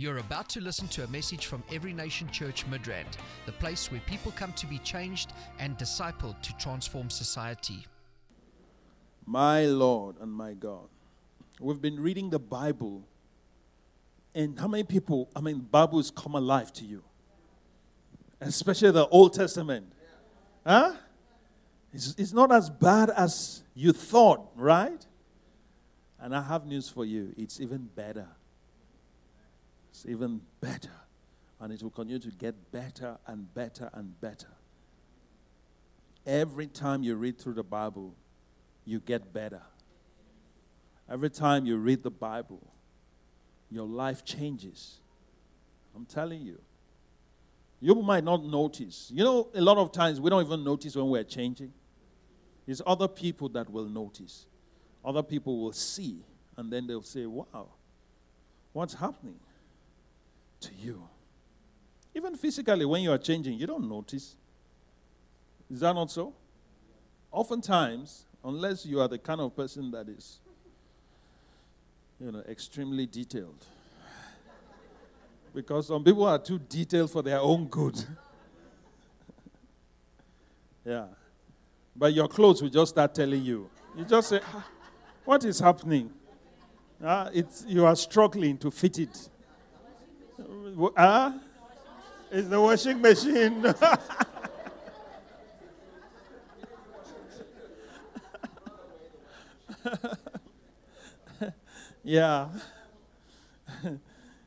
You're about to listen to a message from Every Nation Church Midrand, the place where people come to be changed and discipled to transform society. My Lord and my God. We've been reading the Bible, and how many people, I mean, Bibles come alive to you? Especially the Old Testament. Huh? It's, it's not as bad as you thought, right? And I have news for you it's even better. It's even better. And it will continue to get better and better and better. Every time you read through the Bible, you get better. Every time you read the Bible, your life changes. I'm telling you. You might not notice. You know, a lot of times we don't even notice when we're changing. It's other people that will notice. Other people will see, and then they'll say, Wow, what's happening to you? Even physically, when you are changing, you don't notice. Is that not so? Oftentimes, unless you are the kind of person that is, you know, extremely detailed. because some people are too detailed for their own good. yeah. But your clothes will just start telling you. You just say, ah, What is happening? Uh, it's, you are struggling to fit it. Uh, it's the washing machine. yeah.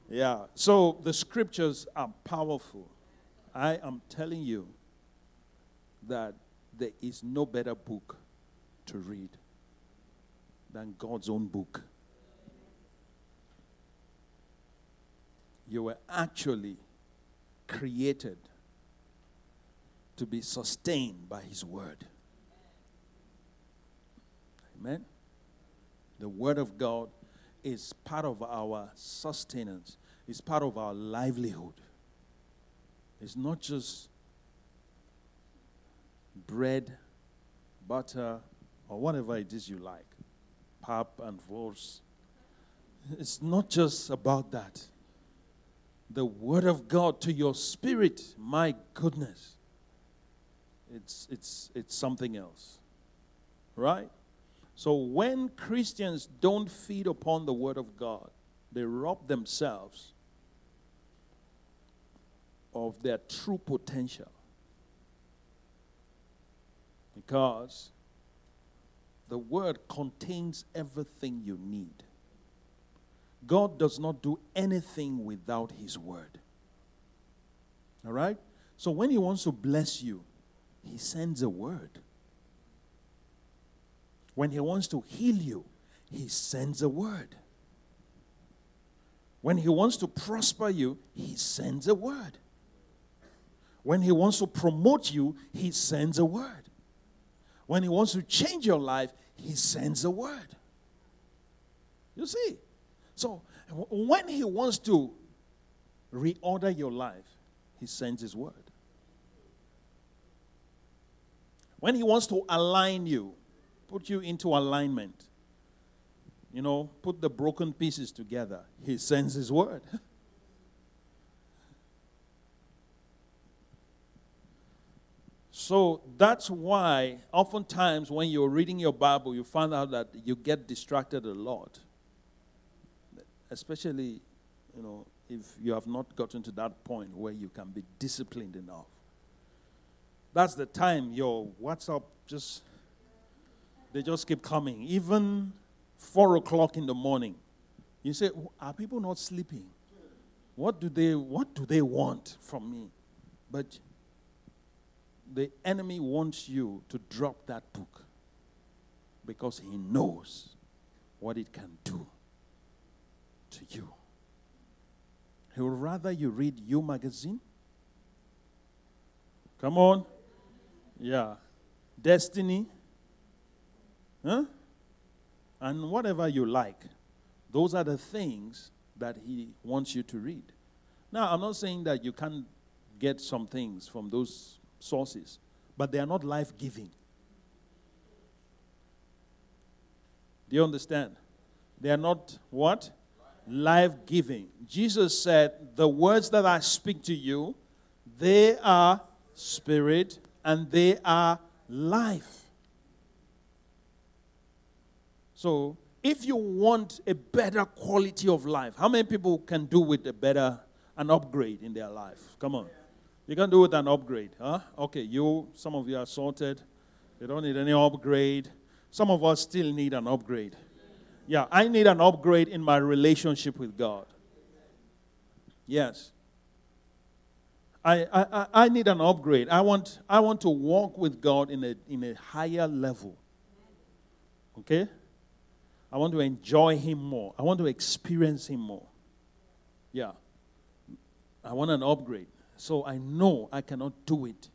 yeah. So the scriptures are powerful. I am telling you that there is no better book to read than God's own book. You were actually created to be sustained by His Word. Amen. The Word of God is part of our sustenance, it's part of our livelihood. It's not just bread, butter, or whatever it is you like, pap and wors. It's not just about that. The Word of God to your spirit, my goodness, it's, it's, it's something else. Right? So when Christians don't feed upon the Word of God, they rob themselves of their true potential. Because the Word contains everything you need. God does not do anything without His Word. All right? So when He wants to bless you, He sends a word. When He wants to heal you, He sends a word. When He wants to prosper you, He sends a word. When He wants to promote you, He sends a word. When He wants to change your life, He sends a word. You see? So, when He wants to reorder your life, He sends His word. When He wants to align you, put you into alignment, you know, put the broken pieces together, He sends His word. So that's why oftentimes when you're reading your Bible, you find out that you get distracted a lot. Especially, you know, if you have not gotten to that point where you can be disciplined enough. That's the time your WhatsApp just, they just keep coming. Even four o'clock in the morning. You say, are people not sleeping? What do they, what do they want from me? But the enemy wants you to drop that book because he knows what it can do to you. He would rather you read You magazine. Come on. Yeah. Destiny. Huh? And whatever you like. Those are the things that he wants you to read. Now, I'm not saying that you can't get some things from those sources, but they are not life giving. Do you understand? They are not what? Life giving. Jesus said, The words that I speak to you, they are spirit and they are life. So, if you want a better quality of life, how many people can do with a better, an upgrade in their life? Come on. You can do with an upgrade, huh? Okay, you, some of you are sorted. You don't need any upgrade. Some of us still need an upgrade. Yeah, I need an upgrade in my relationship with God. Yes. I, I, I need an upgrade. I want, I want to walk with God in a, in a higher level. Okay? I want to enjoy Him more. I want to experience Him more. Yeah. I want an upgrade. So I know I cannot do it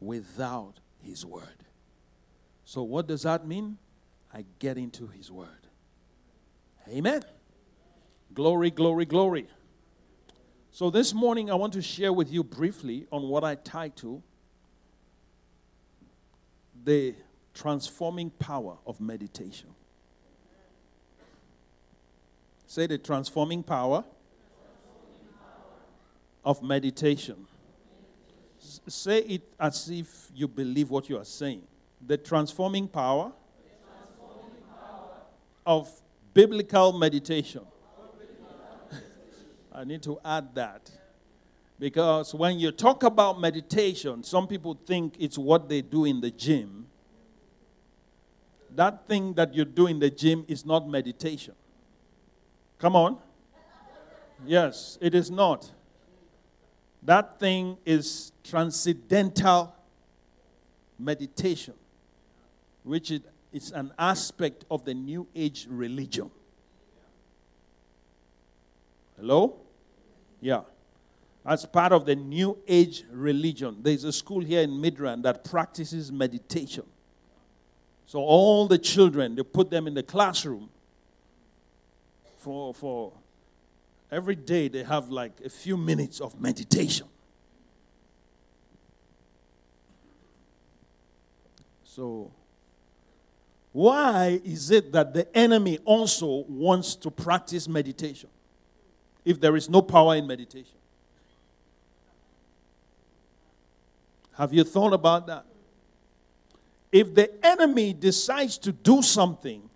without His Word. So, what does that mean? I get into His Word. Amen. Glory, glory, glory. So, this morning I want to share with you briefly on what I title the transforming power of meditation. Say the transforming power of meditation. say it as if you believe what you are saying. The transforming power, of biblical meditation. I need to add that. Because when you talk about meditation, some people think it's what they do in the gym. That thing that you do in the gym is not meditation. Come on. Yes, it is not. That thing is transcendental meditation, which is an aspect of the New Age religion. Hello? Yeah. As part of the New Age religion, there's a school here in Midrand that practices meditation. So all the children, they put them in the classroom for, for every day they have like a few minutes of meditation. So, why is it that the enemy also wants to practice meditation if there is no power in meditation? Have you thought about that? If the enemy decides to do something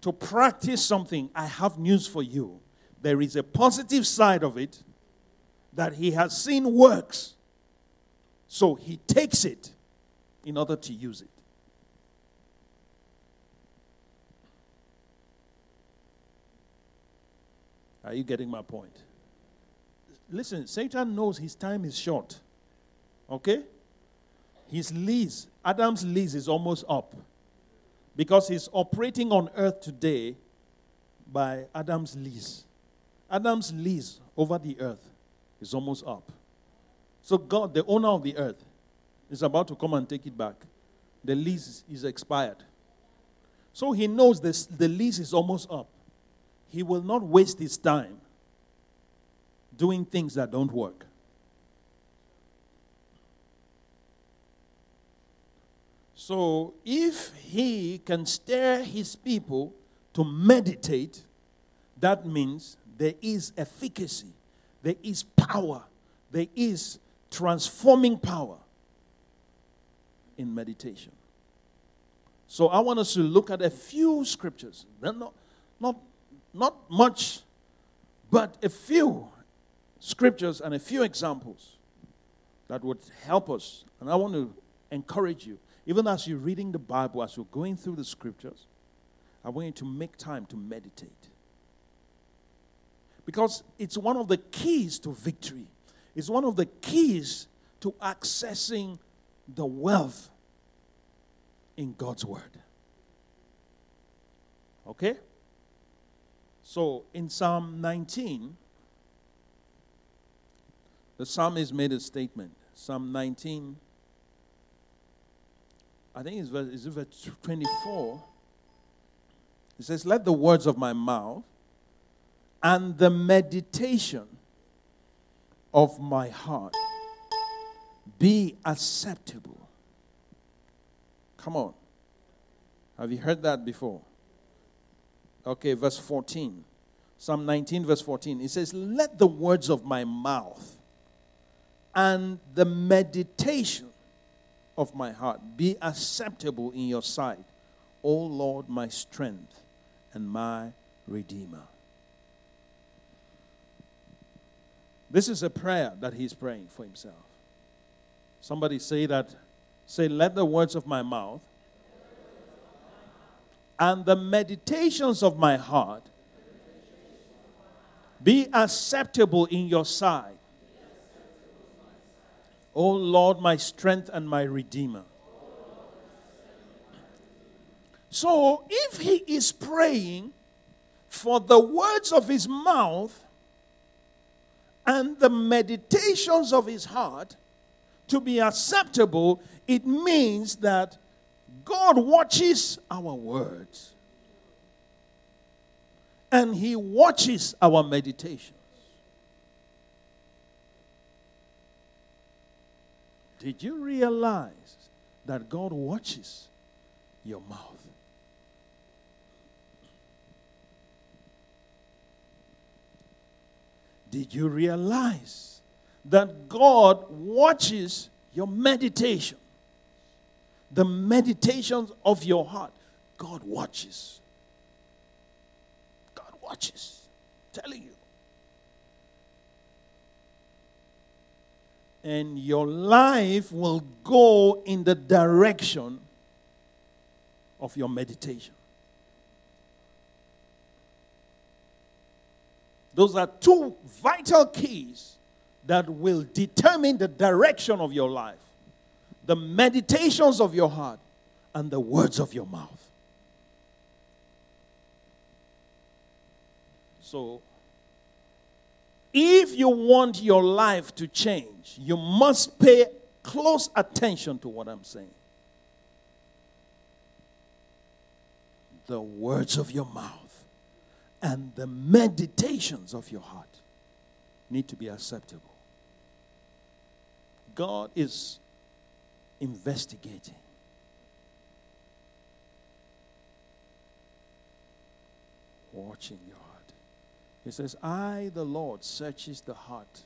to practice something, I have news for you. There is a positive side of it that he has seen works. So he takes it in order to use it. Are you getting my point? Listen, Satan knows his time is short. Okay? His lease, Adam's lease is almost up because he's operating on earth today by Adam's lease. Adam's lease over the earth is almost up. So, God, the owner of the earth, is about to come and take it back. The lease is expired. So, he knows this, the lease is almost up. He will not waste his time doing things that don't work. So, if he can stir his people to meditate, that means there is efficacy, there is power, there is transforming power in meditation. So, I want us to look at a few scriptures. They're not, not, not much, but a few scriptures and a few examples that would help us. And I want to encourage you even as you're reading the Bible, as you're going through the scriptures, I want you to make time to meditate. Because it's one of the keys to victory, it's one of the keys to accessing the wealth in God's Word. Okay? So in Psalm 19, the psalmist made a statement. Psalm 19, I think it's verse, verse 24. It says, Let the words of my mouth and the meditation of my heart be acceptable. Come on. Have you heard that before? Okay, verse 14. Psalm 19, verse 14. It says, Let the words of my mouth and the meditation of my heart be acceptable in your sight, O Lord, my strength and my redeemer. This is a prayer that he's praying for himself. Somebody say that, say, let the words of my mouth and the meditations of my heart be acceptable in your sight. O Lord, my strength and my redeemer. So, if he is praying for the words of his mouth and the meditations of his heart to be acceptable, it means that God watches our words and he watches our meditations. Did you realize that God watches your mouth? Did you realize that God watches your meditation? The meditations of your heart. God watches. God watches. I'm telling you. And your life will go in the direction of your meditation. Those are two vital keys that will determine the direction of your life the meditations of your heart and the words of your mouth. So, if you want your life to change, you must pay close attention to what I'm saying. The words of your mouth and the meditations of your heart need to be acceptable. God is investigating. Watching your heart. He says, I, the Lord, searches the heart.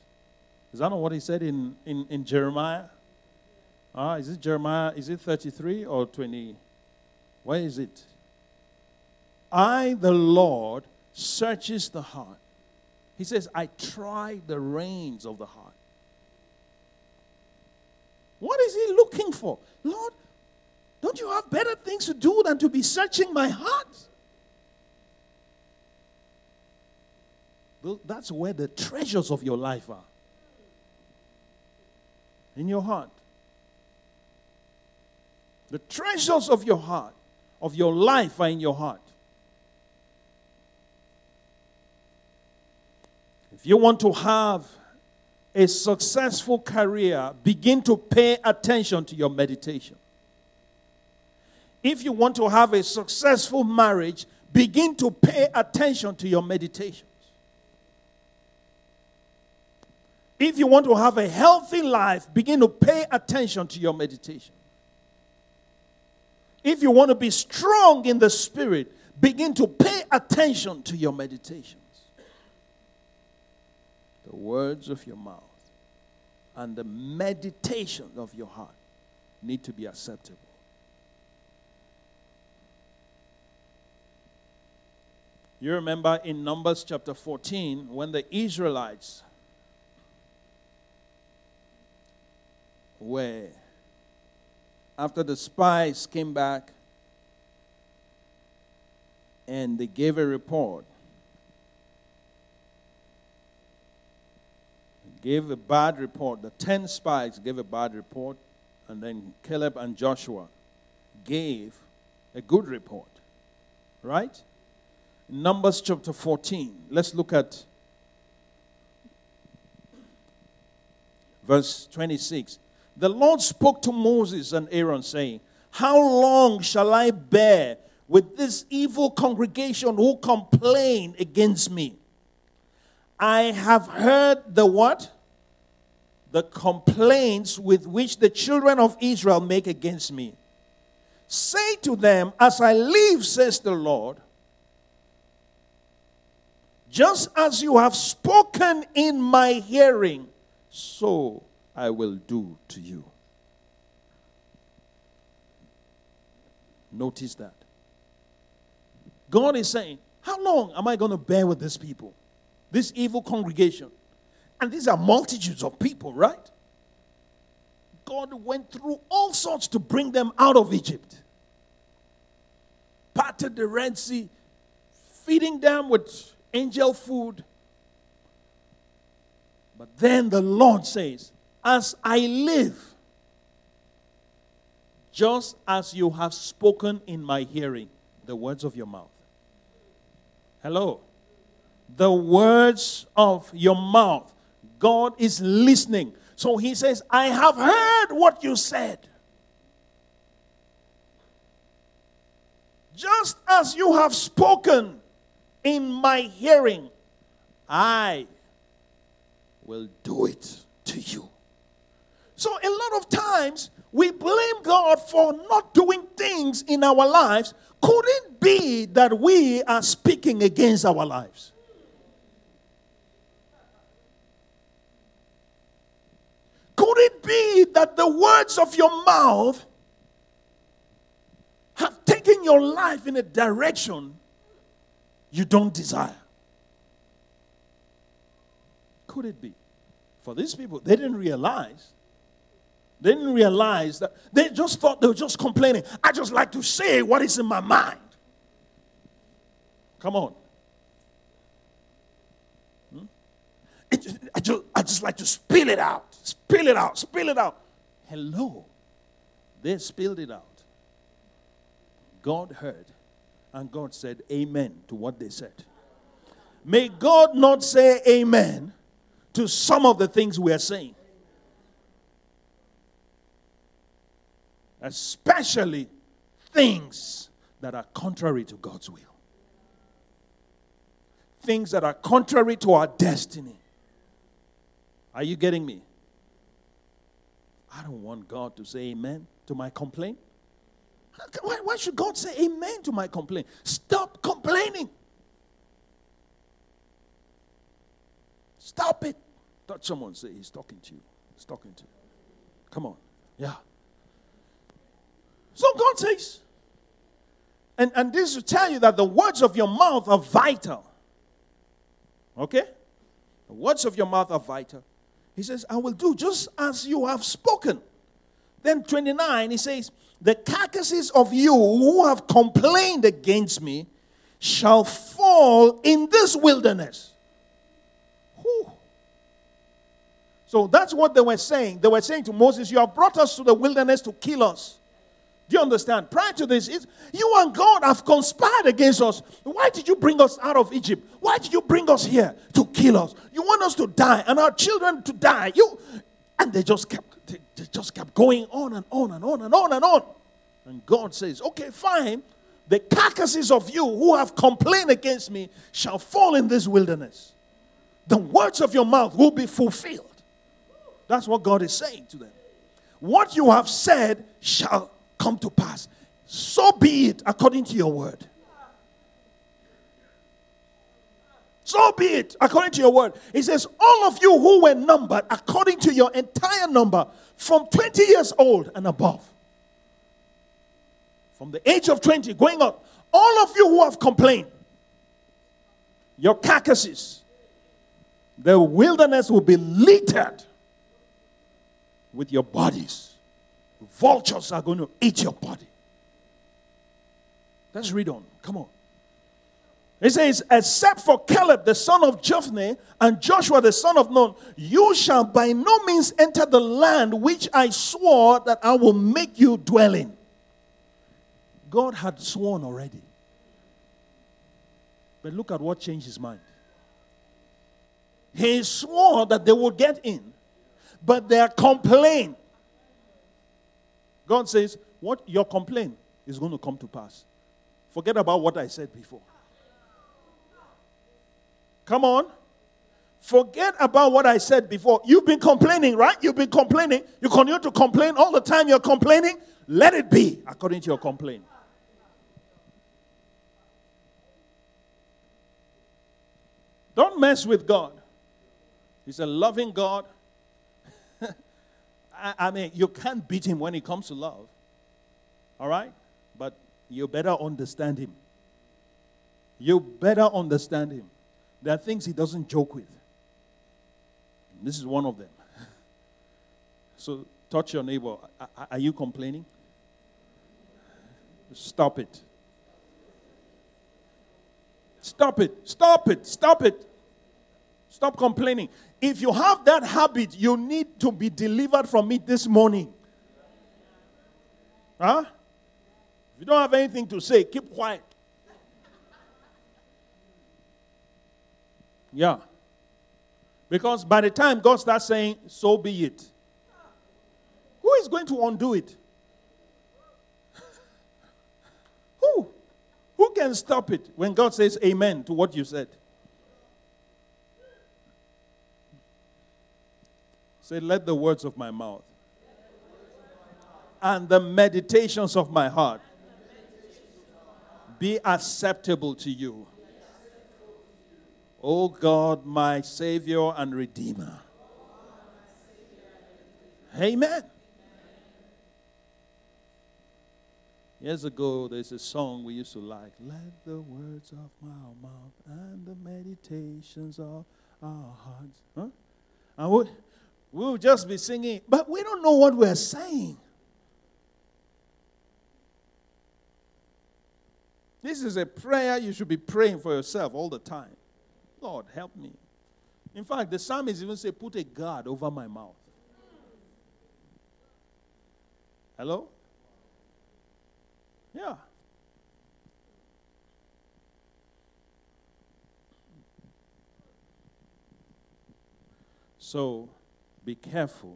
Is that not what he said in, in, in Jeremiah? Ah, is it Jeremiah? Is it 33 or 20? Where is it? I, the Lord, searches the heart. He says, I try the reins of the heart. What is he looking for? Lord, don't you have better things to do than to be searching my heart? That's where the treasures of your life are. In your heart. The treasures of your heart, of your life, are in your heart. If you want to have a successful career, begin to pay attention to your meditation. If you want to have a successful marriage, begin to pay attention to your meditations. If you want to have a healthy life, begin to pay attention to your meditation. If you want to be strong in the spirit, begin to pay attention to your meditation the words of your mouth and the meditation of your heart need to be acceptable. You remember in Numbers chapter 14 when the Israelites were, after the spies came back and they gave a report gave a bad report. The 10 spies gave a bad report, and then Caleb and Joshua gave a good report. Right? Numbers chapter 14. Let's look at verse 26. The Lord spoke to Moses and Aaron, saying, How long shall I bear with this evil congregation who complain against me? I have heard the what? The complaints with which the children of Israel make against me. Say to them, As I live, says the Lord, Just as you have spoken in my hearing, so I will do to you. Notice that. God is saying, How long am I going to bear with these people? This evil congregation. And these are multitudes of people, right? God went through all sorts to bring them out of Egypt. Parted the Red Sea, feeding them with angel food. But then the Lord says, As I live, just as you have spoken in my hearing, the words of your mouth. Hello. The words of your mouth. God is listening. So he says, I have heard what you said. Just as you have spoken in my hearing, I will do it to you. So, a lot of times, we blame God for not doing things in our lives. Could it be that we are speaking against our lives? Could it be that the words of your mouth have taken your life in a direction you don't desire? Could it be? For these people, they didn't realize. They didn't realize that. They just thought they were just complaining. I just like to say what is in my mind. Come on. I just, like to spill it out. Spill it out. Spill it out. Hello. They spilled it out. God heard, and God said amen to what they said. May God not say amen to some of the things we are saying. Especially things that are contrary to God's will. Things that are contrary to our destiny. Are you getting me? I don't want God to say amen to my complaint. Why, why should God say amen to my complaint? Stop complaining. Stop it. Touch someone, say he's talking to you. He's talking to you. Come on. Yeah. So God says, and, and this will tell you that the words of your mouth are vital. Okay? The words of your mouth are vital. He says, I will do just as you have spoken. Then 29, he says, The carcasses of you who have complained against me shall fall in this wilderness. Whew. So that's what they were saying. They were saying to Moses, You have brought us to the wilderness to kill us. Do you understand? Prior to this, you and God have conspired against us. Why did you bring us out of Egypt? Why did you bring us here to kill us? You want us to die and our children to die. You and they just kept they, they just kept going on and on and on and on and on. And God says, "Okay, fine. The carcasses of you who have complained against me shall fall in this wilderness. The words of your mouth will be fulfilled." That's what God is saying to them. What you have said shall come to pass. So be it according to your word. So be it according to your word. He says, All of you who were numbered according to your entire number from 20 years old and above, from the age of 20 going up, all of you who have complained, your carcasses, the wilderness will be littered with your bodies. Vultures are going to eat your body. Let's read on. Come on. It says, Except for Caleb, the son of Jephunneh, and Joshua, the son of Nun, you shall by no means enter the land which I swore that I will make you dwell in. God had sworn already. But look at what changed his mind. He swore that they would get in, but their complaint God says, What your complaint is going to come to pass. Forget about what I said before. Come on. Forget about what I said before. You've been complaining, right? You've been complaining. You continue to complain all the time you're complaining. Let it be according to your complaint. Don't mess with God. He's a loving God. I, I mean, you can't beat him when it comes to love. All right? But you better understand him. You better understand him. There are things he doesn't joke with. This is one of them. So touch your neighbor. Are you complaining? Stop it. Stop it. Stop it. Stop it. Stop complaining. If you have that habit, you need to be delivered from it this morning. Huh? If you don't have anything to say, keep quiet. Yeah. Because by the time God starts saying, so be it, who is going to undo it? who? Who can stop it when God says amen to what you said? Say, let the words of my mouth and the meditations of my heart be acceptable to you. O God, my Savior and Redeemer. Amen. Years ago, there's a song we used to like. Let the words of my mouth and the meditations of our hearts. Huh? And we, we'll just be singing, but we don't know what we're saying. This is a prayer you should be praying for yourself all the time. Lord, help me. In fact, the psalmist even say, Put a guard over my mouth. Hello? Yeah. So be careful.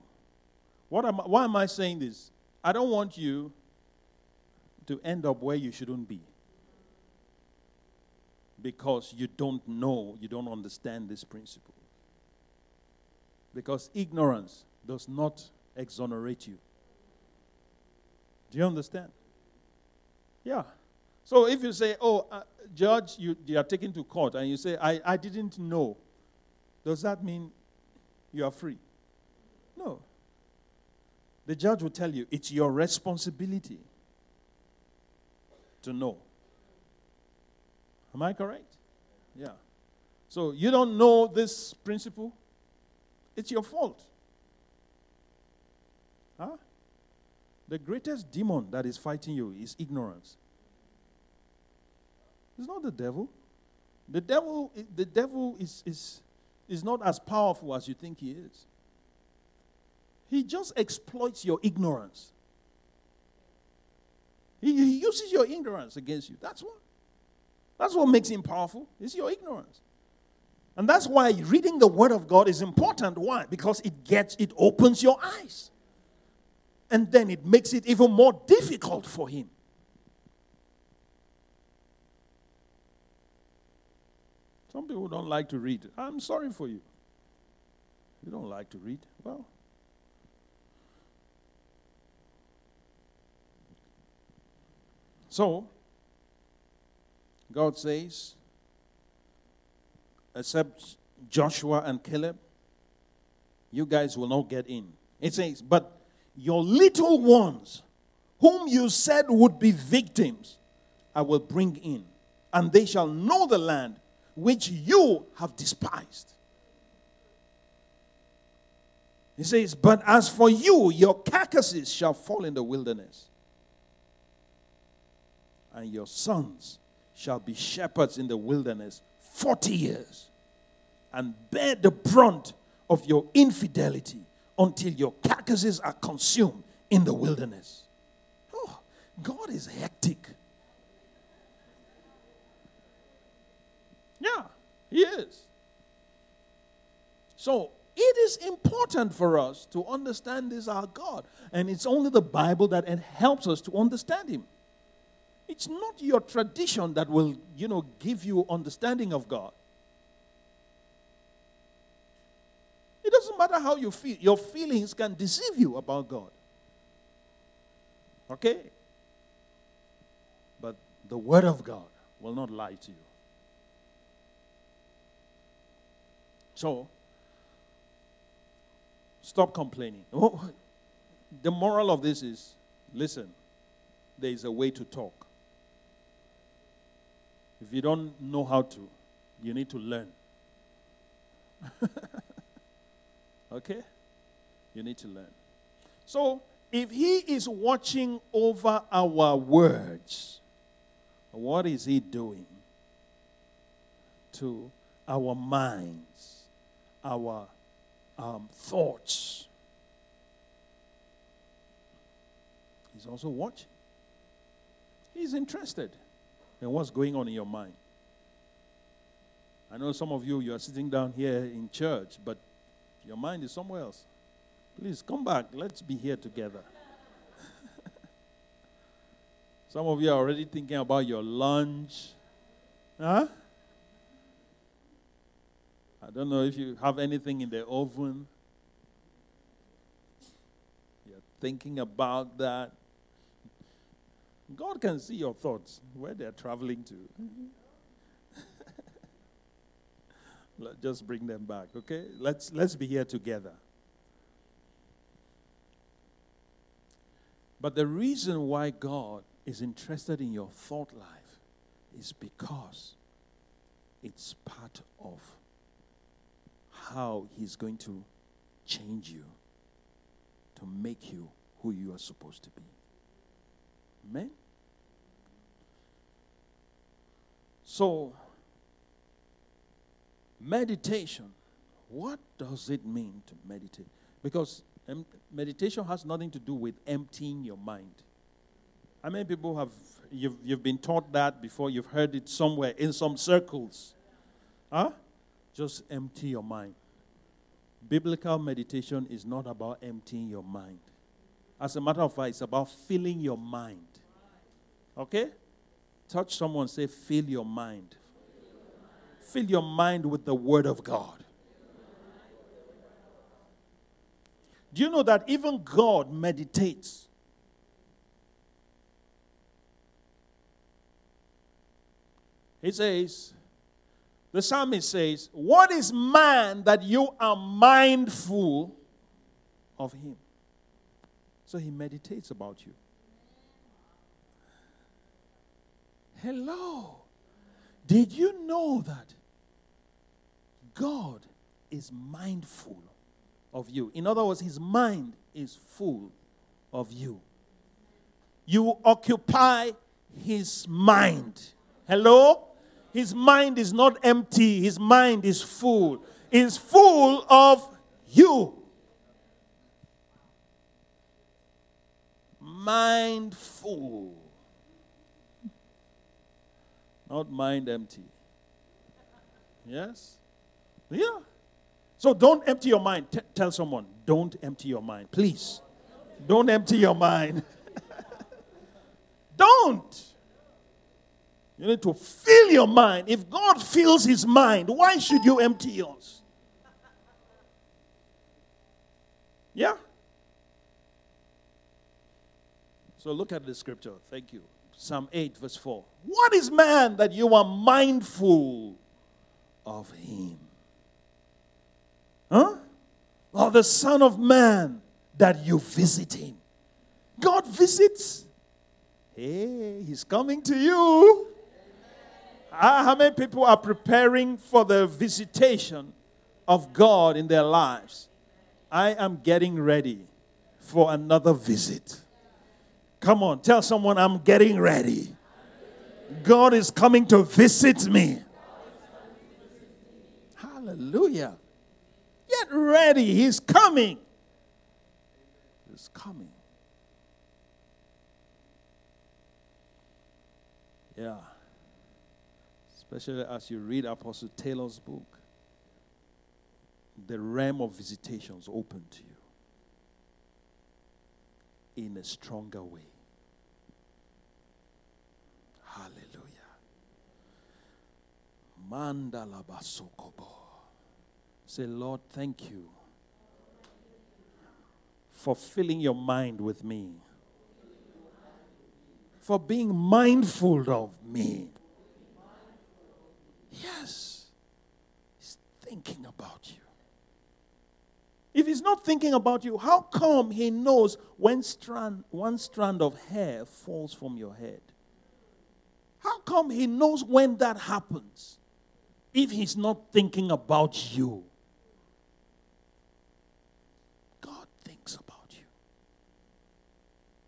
What am, why am I saying this? I don't want you to end up where you shouldn't be because you don't know, you don't understand this principle. Because ignorance does not exonerate you. Do you understand? Yeah. So if you say, oh, uh, judge, you, you are taken to court, and you say, I, I didn't know, does that mean you are free? The judge will tell you it's your responsibility to know. Am I correct? Yeah. So you don't know this principle? It's your fault. Huh? The greatest demon that is fighting you is ignorance. It's not the devil. The devil, the devil is, is, is not as powerful as you think he is. He just exploits your ignorance. He, he uses your ignorance against you. That's what. That's what makes him powerful. It's your ignorance. And that's why reading the word of God is important. Why? Because it gets it opens your eyes. And then it makes it even more difficult for him. Some people don't like to read. I'm sorry for you. You don't like to read. Well, so God says, except Joshua and Caleb, you guys will not get in. It says, but your little ones, whom you said would be victims, I will bring in, and they shall know the land which you have despised. He says, But as for you, your carcasses shall fall in the wilderness, and your sons shall be shepherds in the wilderness 40 years and bear the brunt of your infidelity until your carcasses are consumed in the wilderness. Oh, God is hectic. Yeah, He is. So it is important for us to understand this our God. And it's only the Bible that helps us to understand Him. It's not your tradition that will, you know, give you understanding of God. It doesn't matter how you feel. Your feelings can deceive you about God. Okay? But the Word of God will not lie to you. So, stop complaining. Oh, the moral of this is listen, there is a way to talk. If you don't know how to, you need to learn. okay? You need to learn. So, if He is watching over our words, what is He doing to our minds, our um, thoughts? He's also watching. He's interested in what's going on in your mind. I know some of you, you are sitting down here in church, but your mind is somewhere else. Please come back. Let's be here together. some of you are already thinking about your lunch. Huh? I don't know if you have anything in the oven. You're thinking about that. God can see your thoughts, where they're traveling to. Mm-hmm. Just bring them back, okay? Let's, let's be here together. But the reason why God is interested in your thought life is because it's part of how He's going to change you to make you who you are supposed to be. Amen? So, meditation, what does it mean to meditate? Because meditation has nothing to do with emptying your mind. How many people have, you've, you've been taught that before? You've heard it somewhere in some circles. Huh? Just empty your mind. Biblical meditation is not about emptying your mind. As a matter of fact, it's about filling your mind. Okay? Touch someone, say, fill your mind. Fill your mind with the Word of God. Do you know that even God meditates? He says, the psalmist says, What is man that you are mindful of him? So he meditates about you. Hello. Did you know that God is mindful of you? In other words, his mind is full of you. You occupy his mind. Hello? His mind is not empty, his mind is full. Is full of you. Mindful. Not mind empty. Yes? Yeah. So don't empty your mind. T- tell someone, don't empty your mind. Please. Don't empty your mind. don't. You need to fill your mind. If God fills his mind, why should you empty yours? Yeah? So look at the scripture. Thank you. Psalm 8, verse 4. What is man that you are mindful of him? Huh? Or the Son of Man that you visit him? God visits. Hey, he's coming to you. Ah, how many people are preparing for the visitation of God in their lives? I am getting ready for another visit. Come on, tell someone I'm getting ready. God is coming to visit me. Hallelujah. Get ready. He's coming. He's coming. Yeah especially as you read Apostle Taylor's book, the realm of visitations open to you in a stronger way. Hallelujah. Mandala basokobo. Say, Lord, thank you for filling your mind with me, for being mindful of me. Yes. He's thinking about you? If he's not thinking about you, how come he knows when strand, one strand of hair falls from your head? How come he knows when that happens if he's not thinking about you? God thinks about you.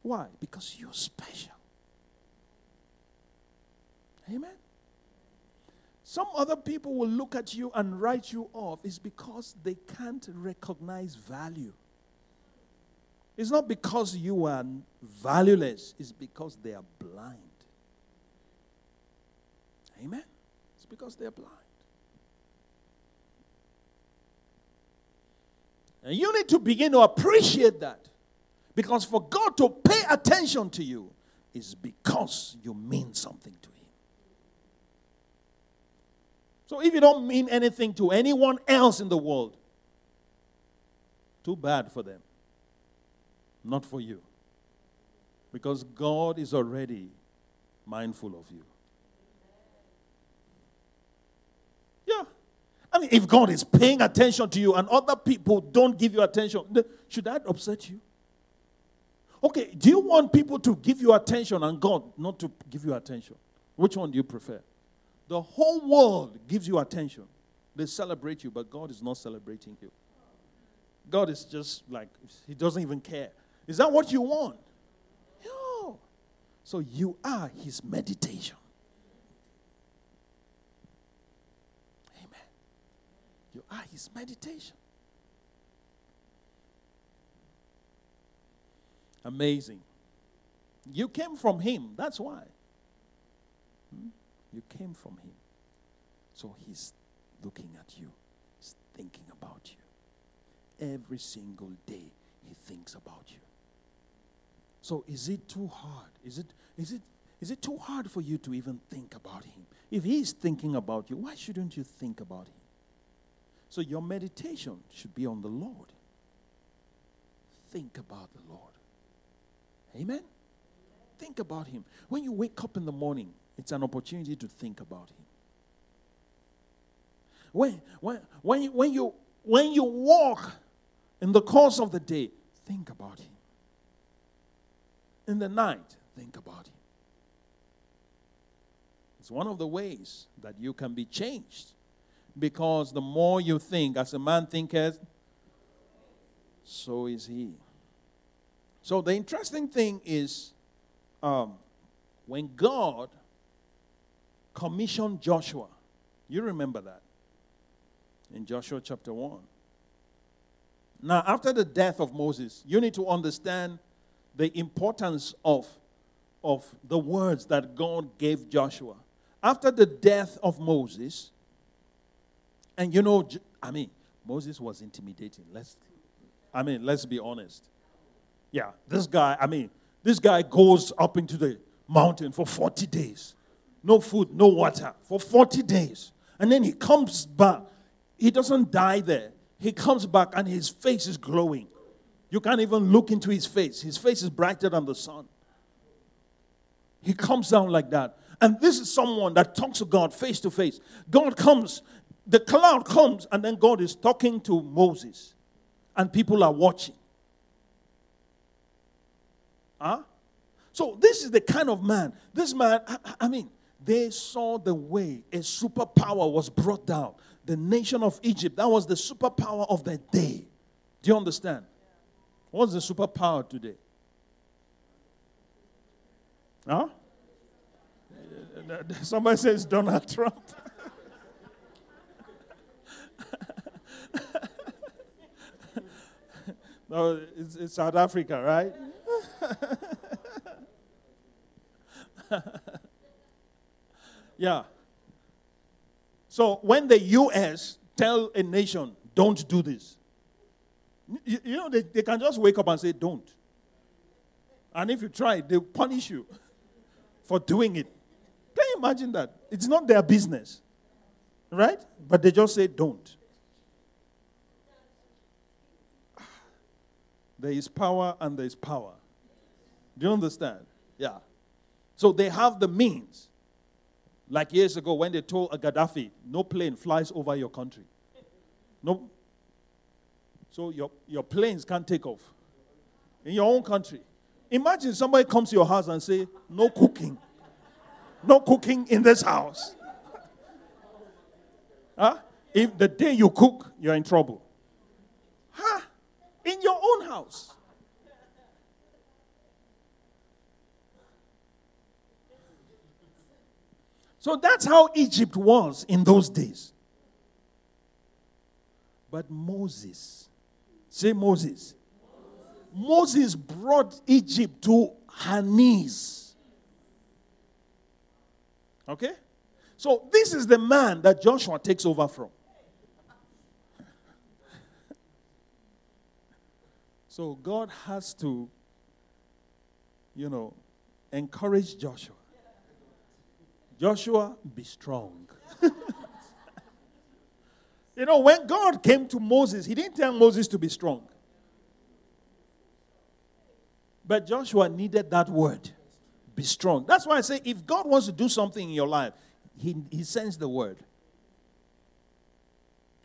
Why? Because you're special. Amen. Some other people will look at you and write you off is because they can't recognize value. It's not because you are valueless, it's because they are blind. Amen? It's because they're blind. And you need to begin to appreciate that. Because for God to pay attention to you is because you mean something to Him. So if you don't mean anything to anyone else in the world, too bad for them. Not for you. Because God is already mindful of you. Yeah. I mean, if God is paying attention to you and other people don't give you attention, should that upset you? Okay, do you want people to give you attention and God not to give you attention? Which one do you prefer? The whole world gives you attention. They celebrate you, but God is not celebrating you. God is just like, He doesn't even care. Is that what you want? No. So you are His meditation. Amen. You are His meditation. Amazing. You came from Him. That's why. Hmm? You came from Him. So He's looking at you, He's thinking about you. Every single day, He thinks about you. So is it too hard? Is it, is it, is it too hard for you to even think about Him? If He's thinking about you, why shouldn't you think about Him? So your meditation should be on the Lord. Think about the Lord. Amen? Think about Him. When you wake up in the morning, it's an opportunity to think about Him. When, when, when, you, when, you, when you walk in the course of the day, think about Him. In the night, think about Him. It's one of the ways that you can be changed. Because the more you think, as a man thinketh, so is he. So the interesting thing is um, when God commissioned Joshua. You remember that in Joshua chapter 1. Now, after the death of Moses, you need to understand the importance of, of the words that God gave Joshua. After the death of Moses, and you know, I mean, Moses was intimidating. Let's, I mean, let's be honest. Yeah, this guy, I mean, this guy goes up into the mountain for 40 days no food, no water for 40 days. And then he comes back. He doesn't die there. He comes back and his face is glowing. You can't even look into his face. His face is brighter than the sun. He comes down like that. And this is someone that talks to God face to face. God comes, the cloud comes, and then God is talking to Moses. And people are watching. Huh? So, this is the kind of man. This man, I, I mean, they saw the way a superpower was brought down. The nation of Egypt, that was the superpower of the day. Do you understand? What's the superpower today? Huh? Somebody says Donald Trump. No, it's, it's South Africa, right? Yeah. So when the U.S. tell a nation, don't do this, you, you know, they, they can just wake up and say, don't. And if you try, they'll punish you for doing it. Can you imagine that? It's not their business, right? But they just say, don't. There is power and there is power. Do you understand? Yeah. So they have the means. Like years ago when they told a Gaddafi, no plane flies over your country. No. So your, your planes can't take off in your own country. Imagine somebody comes to your house and say, "No cooking, no cooking in this house." huh? If the day you cook, you're in trouble. In your own house. So that's how Egypt was in those days. But Moses, say Moses. Moses brought Egypt to her knees. Okay? So this is the man that Joshua takes over from. So God has to, you know, encourage Joshua. Joshua, be strong. you know, when God came to Moses, he didn't tell Moses to be strong. But Joshua needed that word be strong. That's why I say if God wants to do something in your life, he, he sends the word.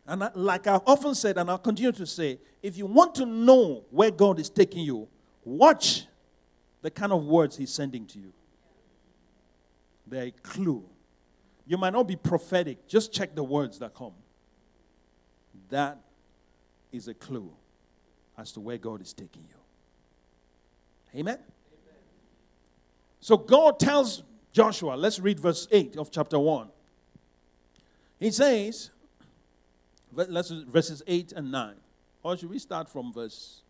And I, like I've often said, and I'll continue to say, if you want to know where God is taking you, watch the kind of words He's sending to you. They're a clue. You might not be prophetic, just check the words that come. That is a clue as to where God is taking you. Amen? Amen. So God tells Joshua, let's read verse 8 of chapter 1. He says, let's, verses 8 and 9. Or should we start from verse?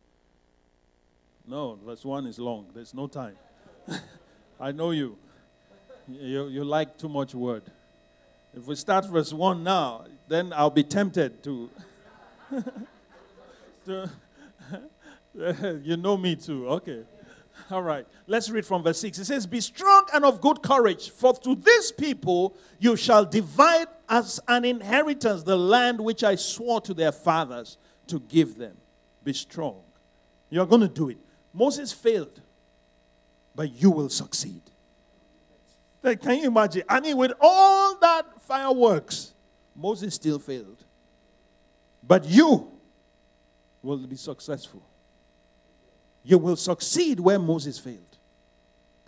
No, verse 1 is long. There's no time. I know you. You, you like too much word. If we start verse 1 now, then I'll be tempted to. to you know me too. Okay. All right. Let's read from verse 6. It says, Be strong and of good courage, for to this people you shall divide as an inheritance the land which I swore to their fathers to give them. Be strong. You're going to do it. Moses failed, but you will succeed. Can you imagine? I mean, with all that fireworks, Moses still failed. But you will be successful. You will succeed where Moses failed.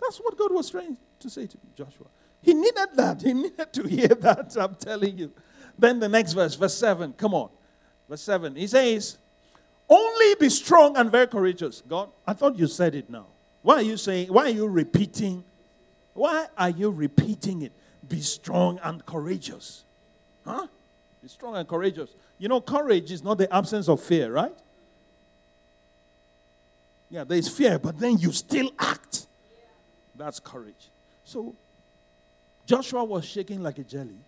That's what God was trying to say to Joshua. He needed that. He needed to hear that, I'm telling you. Then the next verse, verse 7. Come on. Verse 7. He says, Only be strong and very courageous. God, I thought you said it now. Why are you saying, why are you repeating why are you repeating it? Be strong and courageous. Huh? Be strong and courageous. You know, courage is not the absence of fear, right? Yeah, there is fear, but then you still act. That's courage. So, Joshua was shaking like a jelly.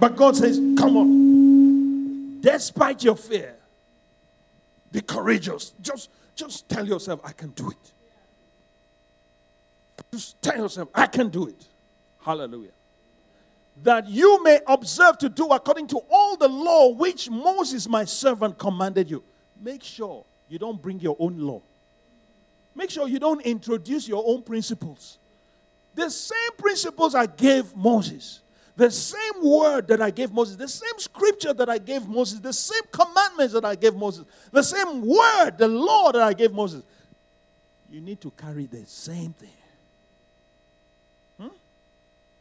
But God says, Come on. Despite your fear, be courageous. Just, just tell yourself, I can do it. Just tell yourself, I can do it. Hallelujah. That you may observe to do according to all the law which Moses, my servant, commanded you. Make sure you don't bring your own law. Make sure you don't introduce your own principles. The same principles I gave Moses, the same word that I gave Moses, the same scripture that I gave Moses, the same commandments that I gave Moses, the same word, the law that I gave Moses. You need to carry the same thing.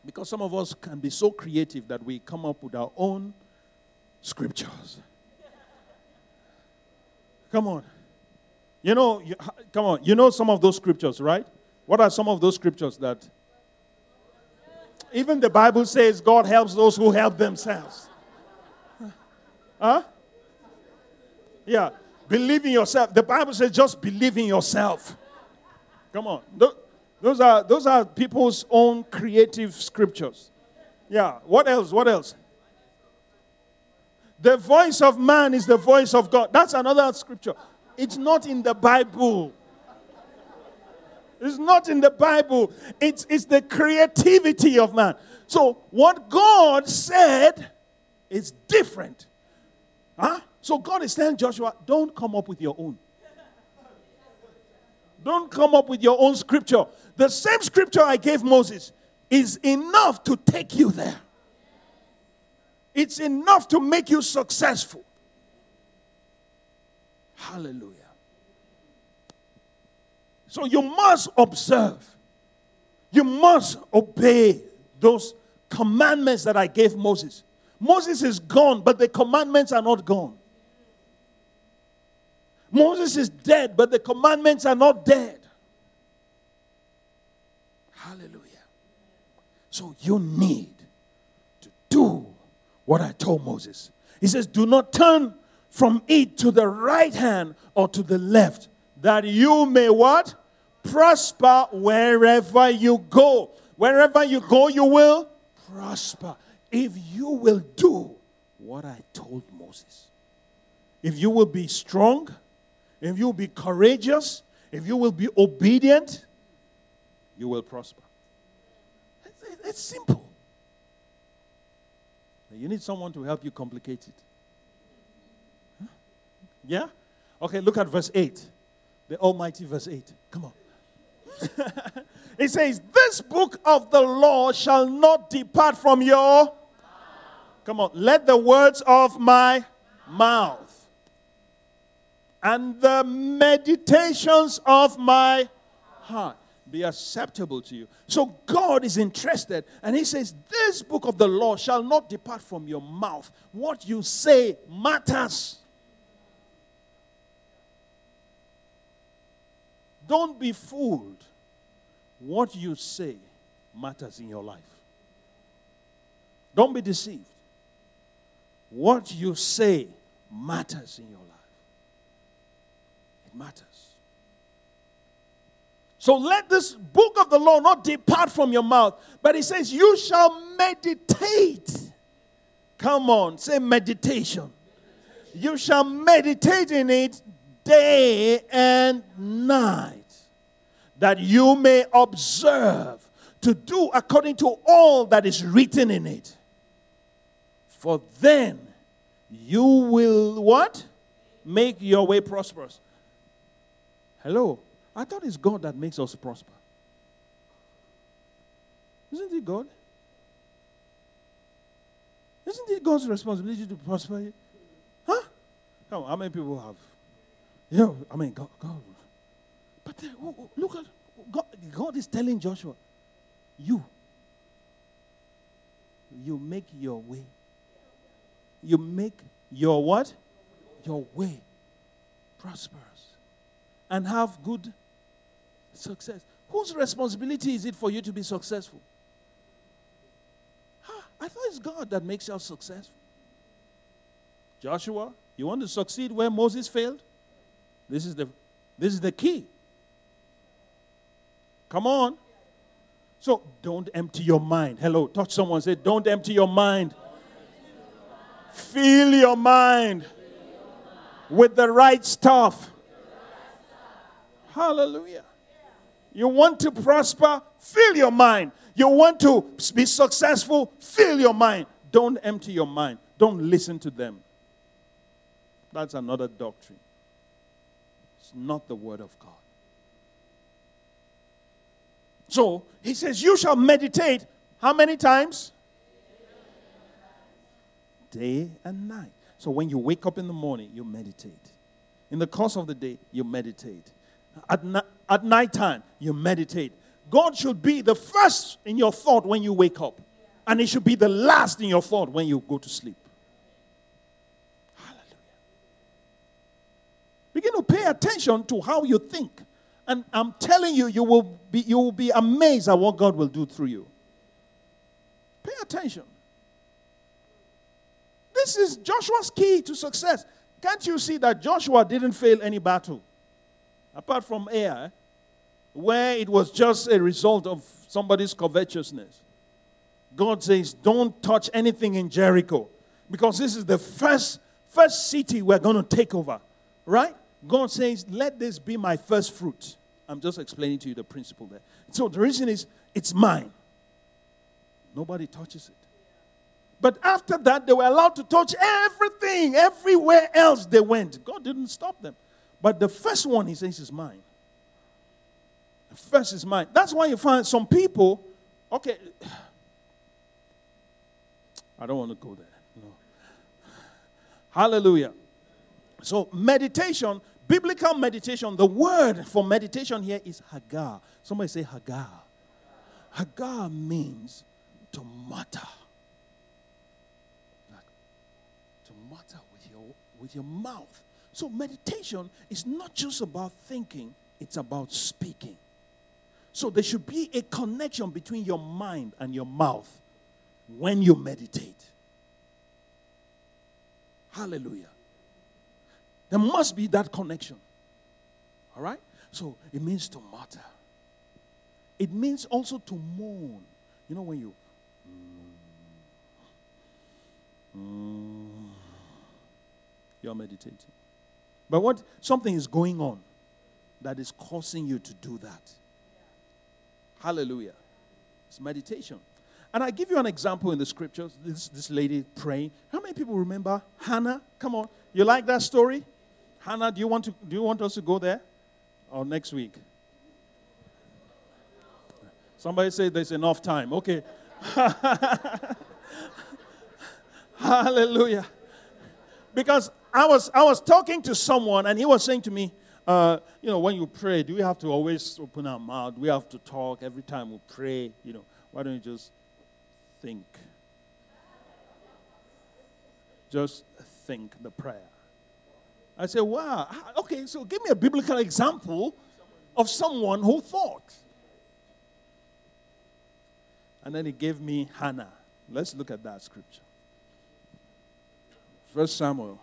Because some of us can be so creative that we come up with our own scriptures. Come on. You know, you, come on. You know some of those scriptures, right? What are some of those scriptures that even the Bible says God helps those who help themselves? Huh? Yeah. Believe in yourself. The Bible says just believe in yourself. Come on. Those are, those are people's own creative scriptures. Yeah. What else? What else? The voice of man is the voice of God. That's another scripture. It's not in the Bible. It's not in the Bible. It's, it's the creativity of man. So, what God said is different. Huh? So, God is telling Joshua, don't come up with your own. Don't come up with your own scripture. The same scripture I gave Moses is enough to take you there. it's enough to make you successful. Hallelujah. So you must observe, you must obey those commandments that I gave Moses. Moses is gone, but the commandments are not gone. Moses is dead, but the commandments are not dead. Hallelujah. So you need to do what I told Moses. He says, Do not turn from it to the right hand or to the left, that you may what? Prosper wherever you go. Wherever you go, you will prosper. If you will do what I told Moses, if you will be strong, if you will be courageous, if you will be obedient, you will prosper. It's, it's simple. You need someone to help you complicate it. Huh? Yeah? Okay, look at verse 8. The Almighty verse 8. Come on. it says, This book of the law shall not depart from your. Come on, let the words of my mouth and the meditations of my heart be acceptable to you. So God is interested, and He says, This book of the law shall not depart from your mouth. What you say matters. Don't be fooled. What you say matters in your life. Don't be deceived. What you say matters in your life. It matters. So let this book of the law not depart from your mouth, but he says, You shall meditate. Come on, say meditation. You shall meditate in it day and night that you may observe to do according to all that is written in it. For then you will what? Make your way prosperous. Hello. I thought it's God that makes us prosper. Isn't it God? Isn't it God's responsibility to prosper you? Huh? How many people have? You know, I mean, God, God but uh, look at God, God is telling Joshua, you, you make your way. You make your what? Your way prosperous and have good success. Whose responsibility is it for you to be successful? I thought it's God that makes us successful. Joshua, you want to succeed where Moses failed? This is the, this is the key. Come on. So don't empty your mind. Hello, touch someone. Say, don't empty your mind. Fill your mind with the right stuff. Hallelujah. You want to prosper? Fill your mind. You want to be successful? Fill your mind. Don't empty your mind. Don't listen to them. That's another doctrine. It's not the word of God. So he says, You shall meditate how many times? Day and night. So when you wake up in the morning, you meditate. In the course of the day, you meditate. At, na- at night time, you meditate. God should be the first in your thought when you wake up, and it should be the last in your thought when you go to sleep. Hallelujah. Begin to pay attention to how you think. And I'm telling you, you will be, you will be amazed at what God will do through you. Pay attention. This is Joshua's key to success. Can't you see that Joshua didn't fail any battle? Apart from Ai, where it was just a result of somebody's covetousness. God says, Don't touch anything in Jericho because this is the first, first city we're going to take over. Right? God says, Let this be my first fruit. I'm just explaining to you the principle there. So the reason is, it's mine. Nobody touches it. But after that, they were allowed to touch everything, everywhere else they went. God didn't stop them. But the first one, he says, is mine. The first is mine. That's why you find some people, okay, I don't want to go there. No. Hallelujah. So, meditation, biblical meditation, the word for meditation here is hagah. Somebody say hagah. hagah means to mutter. Like, to mutter with your, with your mouth. So, meditation is not just about thinking, it's about speaking. So, there should be a connection between your mind and your mouth when you meditate. Hallelujah. There must be that connection. All right? So it means to mutter. It means also to moan. You know, when you. Mm, you're meditating. But what something is going on that is causing you to do that. Hallelujah. It's meditation. And I give you an example in the scriptures. This, this lady praying. How many people remember Hannah? Come on. You like that story? Hannah, do you want, to, do you want us to go there? Or next week? Somebody say there's enough time. Okay. Hallelujah. Because I was, I was talking to someone and he was saying to me, uh, you know, when you pray, do we have to always open our mouth? Do we have to talk every time we pray? You know, why don't you just think. Just think the prayer. I said, wow, okay, so give me a biblical example of someone who thought. And then he gave me Hannah. Let's look at that scripture. First Samuel.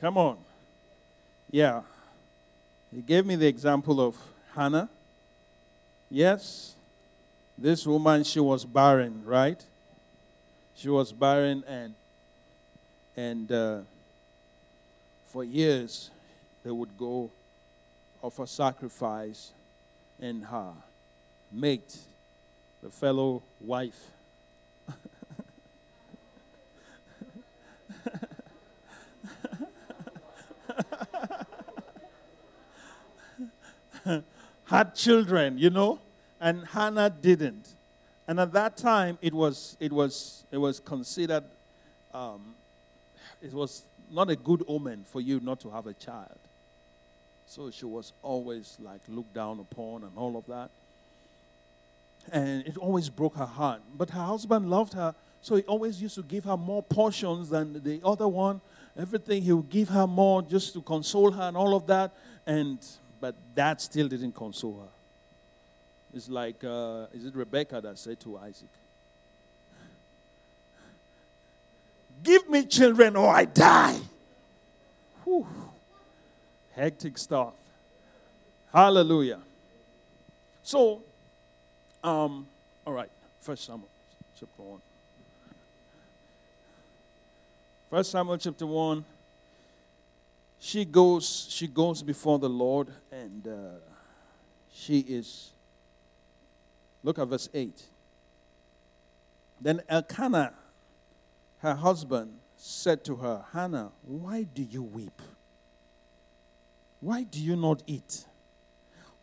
Come on. Yeah. He gave me the example of Hannah. Yes. This woman, she was barren, right? She was barren, and and uh, for years they would go offer sacrifice, and her mate, the fellow wife, had children, you know and Hannah didn't. And at that time, it was, it was, it was considered, um, it was not a good omen for you not to have a child. So she was always like looked down upon and all of that. And it always broke her heart. But her husband loved her, so he always used to give her more portions than the other one. Everything he would give her more just to console her and all of that. And but that still didn't console her. It's like, uh, is it Rebecca that said to Isaac, Give me children or I die. Whew. Hectic stuff. Hallelujah. So, um, all right, First Samuel chapter 1. First Samuel chapter 1. She goes, she goes before the Lord and uh, she is Look at verse 8. Then Elkanah, her husband, said to her, Hannah, why do you weep? Why do you not eat?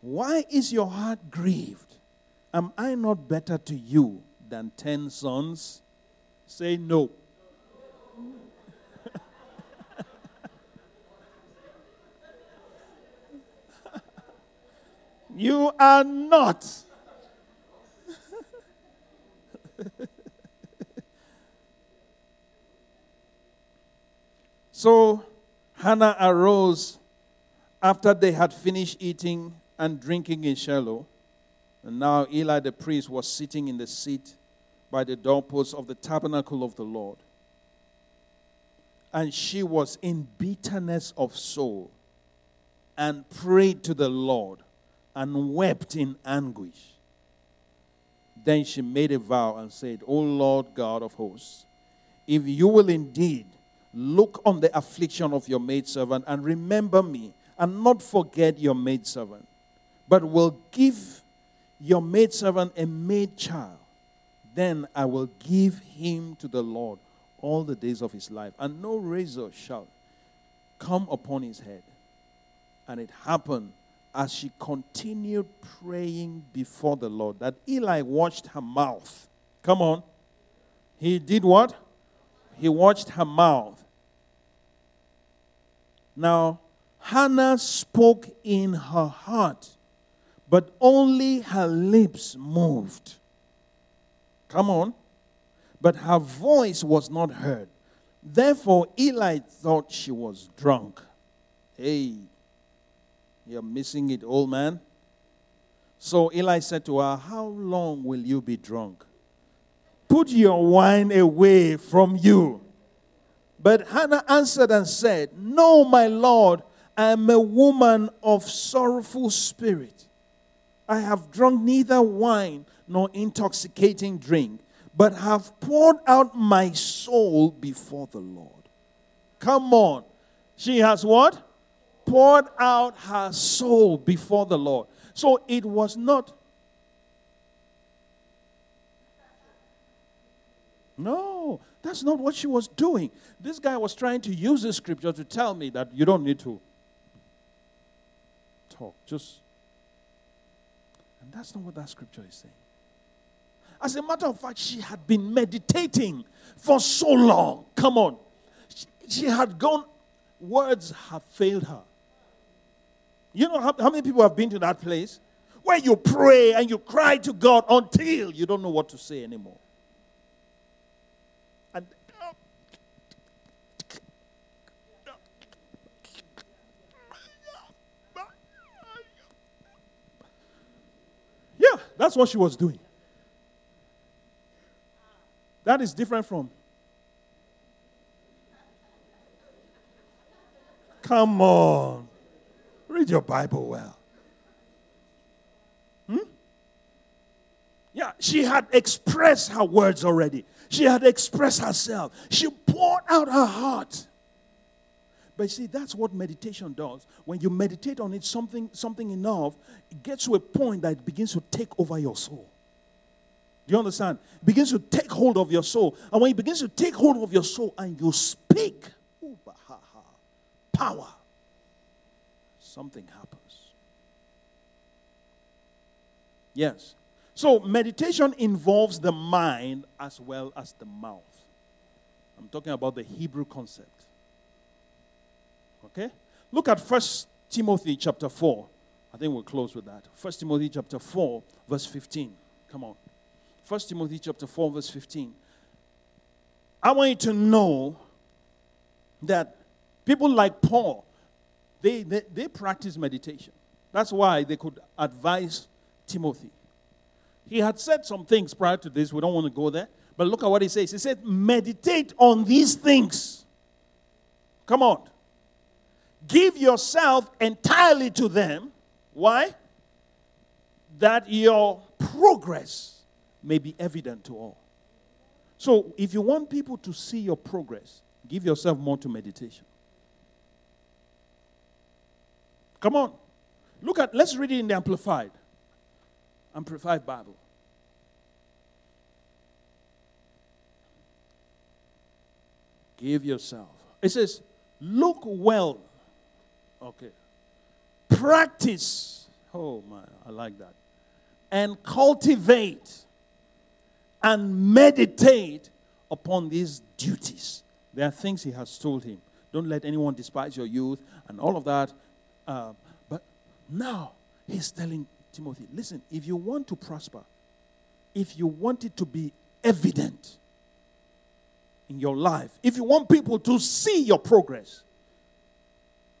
Why is your heart grieved? Am I not better to you than ten sons? Say no. You are not. so Hannah arose after they had finished eating and drinking in Shiloh. And now Eli the priest was sitting in the seat by the doorpost of the tabernacle of the Lord. And she was in bitterness of soul and prayed to the Lord and wept in anguish. Then she made a vow and said, O Lord God of hosts, if you will indeed look on the affliction of your maidservant and remember me and not forget your maidservant, but will give your maidservant a maid child, then I will give him to the Lord all the days of his life, and no razor shall come upon his head. And it happened as she continued praying before the Lord that Eli watched her mouth. Come on. He did what? he watched her mouth. Now, Hannah spoke in her heart, but only her lips moved. Come on. But her voice was not heard. Therefore, Eli thought she was drunk. Hey, you're missing it, old man. So Eli said to her, How long will you be drunk? Put your wine away from you. But Hannah answered and said, No, my Lord, I am a woman of sorrowful spirit. I have drunk neither wine nor intoxicating drink, but have poured out my soul before the Lord. Come on. She has what? Poured out her soul before the Lord. So it was not. No, that's not what she was doing. This guy was trying to use the scripture to tell me that you don't need to talk. Just. And that's not what that scripture is saying. As a matter of fact, she had been meditating for so long. Come on. She, she had gone, words have failed her. You know how, how many people have been to that place where you pray and you cry to God until you don't know what to say anymore? And yeah, that's what she was doing. That is different from. Come on. Read your Bible well. Hmm? Yeah, she had expressed her words already. She had expressed herself. She poured out her heart. But see, that's what meditation does. When you meditate on it something, something enough, it gets to a point that it begins to take over your soul. Do you understand? It begins to take hold of your soul. And when it begins to take hold of your soul and you speak, power something happens. Yes. So, meditation involves the mind as well as the mouth. I'm talking about the Hebrew concept. Okay? Look at First Timothy chapter 4. I think we'll close with that. First Timothy chapter 4, verse 15. Come on. First Timothy chapter 4, verse 15. I want you to know that people like Paul, they, they, they practice meditation. That's why they could advise Timothy. He had said some things prior to this. We don't want to go there. But look at what he says. He said, Meditate on these things. Come on. Give yourself entirely to them. Why? That your progress may be evident to all. So, if you want people to see your progress, give yourself more to meditation. Come on. Look at, let's read it in the Amplified. Amplified Bible. Give yourself. It says, look well. Okay. Practice. Oh my, I like that. And cultivate and meditate upon these duties. There are things he has told him. Don't let anyone despise your youth and all of that. Uh, but now he's telling Timothy listen, if you want to prosper, if you want it to be evident in your life, if you want people to see your progress,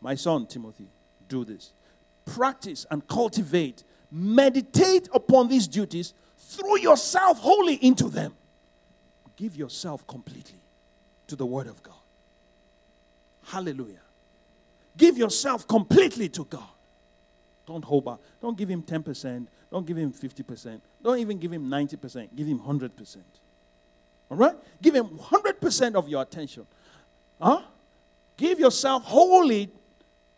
my son Timothy, do this. Practice and cultivate, meditate upon these duties, throw yourself wholly into them. Give yourself completely to the Word of God. Hallelujah. Give yourself completely to God. Don't hold back. Don't give him 10%. Don't give him 50%. Don't even give him 90%. Give him 100%. All right? Give him 100% of your attention. Huh? Give yourself wholly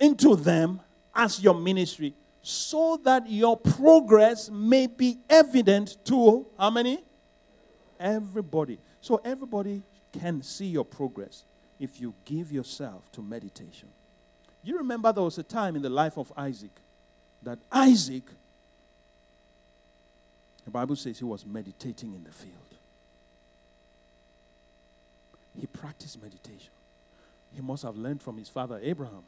into them as your ministry so that your progress may be evident to how many? Everybody. So everybody can see your progress if you give yourself to meditation. You remember there was a time in the life of Isaac that Isaac, the Bible says he was meditating in the field. he practiced meditation. He must have learned from his father Abraham.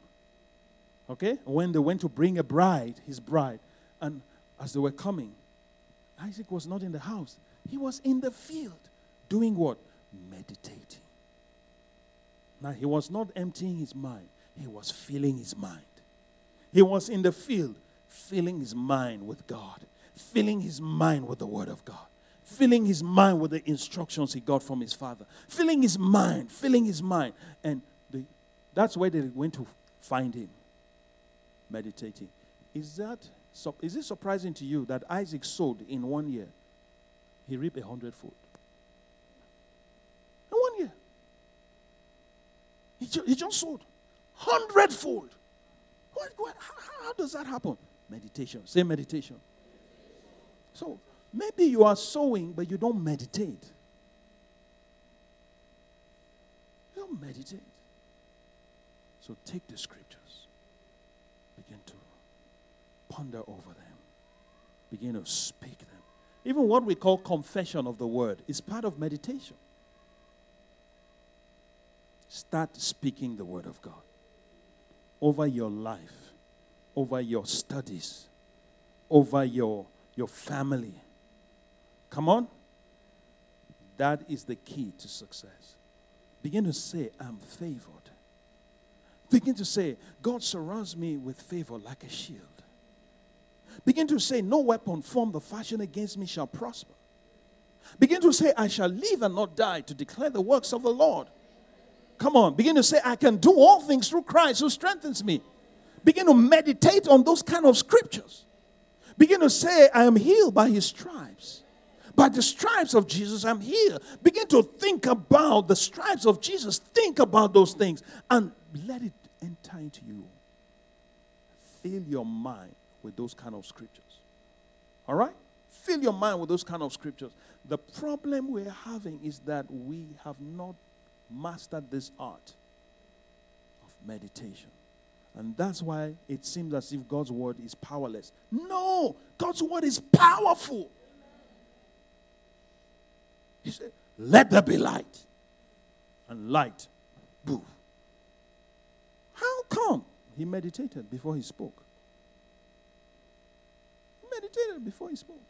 Okay? When they went to bring a bride, his bride, and as they were coming, Isaac was not in the house. He was in the field doing what? Meditating. Now, he was not emptying his mind, he was filling his mind. He was in the field, filling his mind with God, filling his mind with the Word of God, filling his mind with the instructions he got from his father, filling his mind, filling his mind. And the, that's where they went to find him, meditating. Is that is it surprising to you that Isaac sowed in one year? He reaped a hundredfold. In one year. He, ju- he just sowed hundredfold. What, what, how, how does that happen? Meditation. Say meditation. So maybe you are sowing, but you don't meditate. You don't meditate. So take the scriptures, begin to ponder over them, begin to speak them. Even what we call confession of the word is part of meditation. Start speaking the word of God over your life, over your studies, over your, your family. Come on. That is the key to success. Begin to say, I'm favored. Begin to say, God surrounds me with favor like a shield. Begin to say, No weapon formed or fashioned against me shall prosper. Begin to say, I shall live and not die to declare the works of the Lord. Come on, begin to say, I can do all things through Christ who strengthens me. Begin to meditate on those kind of scriptures. Begin to say, I am healed by his stripes. By the stripes of Jesus, I'm healed. Begin to think about the stripes of Jesus. Think about those things and let it enter into you. Fill your mind with those kind of scriptures. All right? Fill your mind with those kind of scriptures. The problem we're having is that we have not mastered this art of meditation. And that's why it seems as if God's word is powerless. No, God's word is powerful. He said, Let there be light. And light, boom. How come? He meditated before he spoke. He meditated before he spoke.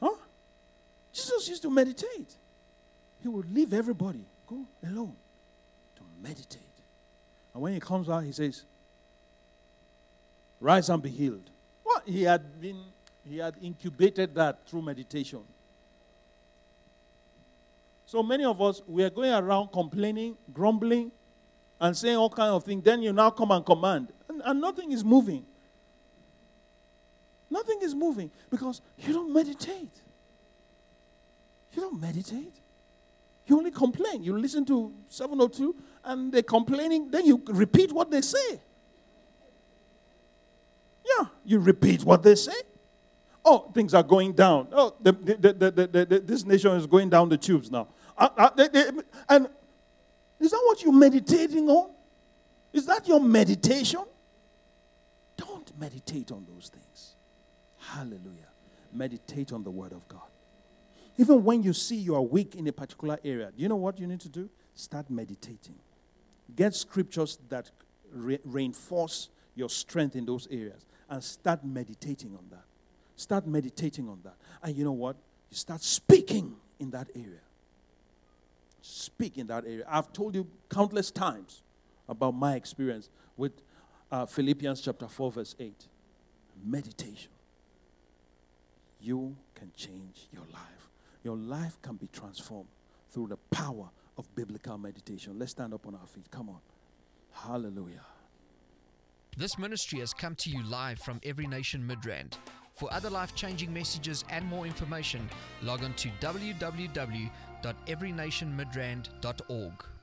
Huh? Jesus used to meditate. He would leave everybody, go alone to meditate. And when he comes out, he says, Rise and be healed. What? He had been, he had incubated that through meditation. So many of us, we are going around complaining, grumbling, and saying all kinds of things. Then you now come and command, and, and nothing is moving. Nothing is moving because you don't meditate. You don't meditate. You only complain. You listen to 702 and they're complaining, then you repeat what they say. Yeah, you repeat what they say. Oh, things are going down. Oh, the, the, the, this nation is going down the tubes now. Uh, uh, they, they, and is that what you're meditating on? Is that your meditation? Don't meditate on those things. Hallelujah. Meditate on the Word of God. Even when you see you are weak in a particular area, do you know what you need to do? Start meditating. Get scriptures that re- reinforce your strength in those areas and start meditating on that. Start meditating on that. And you know what? You start speaking in that area. Speak in that area. I've told you countless times about my experience with uh, Philippians chapter 4, verse 8. Meditation. You can change your life your life can be transformed through the power of biblical meditation. Let's stand up on our feet. Come on. Hallelujah. This ministry has come to you live from Every Nation Midrand. For other life changing messages and more information, log on to www.everynationmidrand.org.